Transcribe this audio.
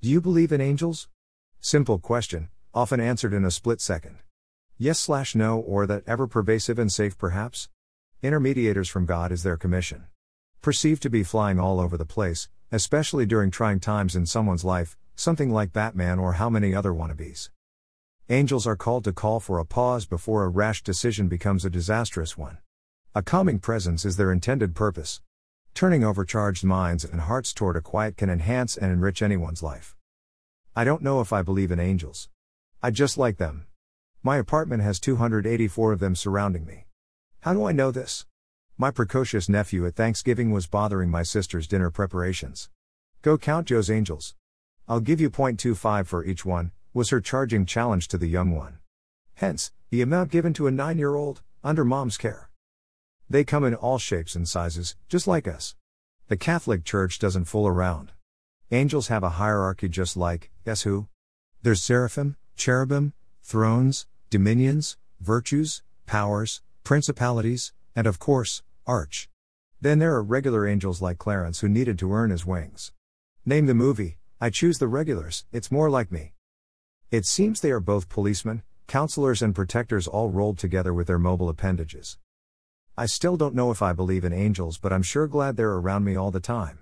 Do you believe in angels? Simple question, often answered in a split second. Yes slash no, or that ever pervasive and safe perhaps? Intermediators from God is their commission. Perceived to be flying all over the place, especially during trying times in someone's life, something like Batman or how many other wannabes. Angels are called to call for a pause before a rash decision becomes a disastrous one. A calming presence is their intended purpose. Turning overcharged minds and hearts toward a quiet can enhance and enrich anyone's life. I don't know if I believe in angels. I just like them. My apartment has 284 of them surrounding me. How do I know this? My precocious nephew at Thanksgiving was bothering my sister's dinner preparations. Go count Joe's angels. I'll give you 0.25 for each one, was her charging challenge to the young one. Hence, the amount given to a nine year old, under mom's care. They come in all shapes and sizes, just like us. The Catholic Church doesn't fool around. Angels have a hierarchy just like, guess who? There's seraphim, cherubim, thrones, dominions, virtues, powers, principalities, and of course, arch. Then there are regular angels like Clarence who needed to earn his wings. Name the movie, I choose the regulars, it's more like me. It seems they are both policemen, counselors, and protectors all rolled together with their mobile appendages. I still don't know if I believe in angels, but I'm sure glad they're around me all the time.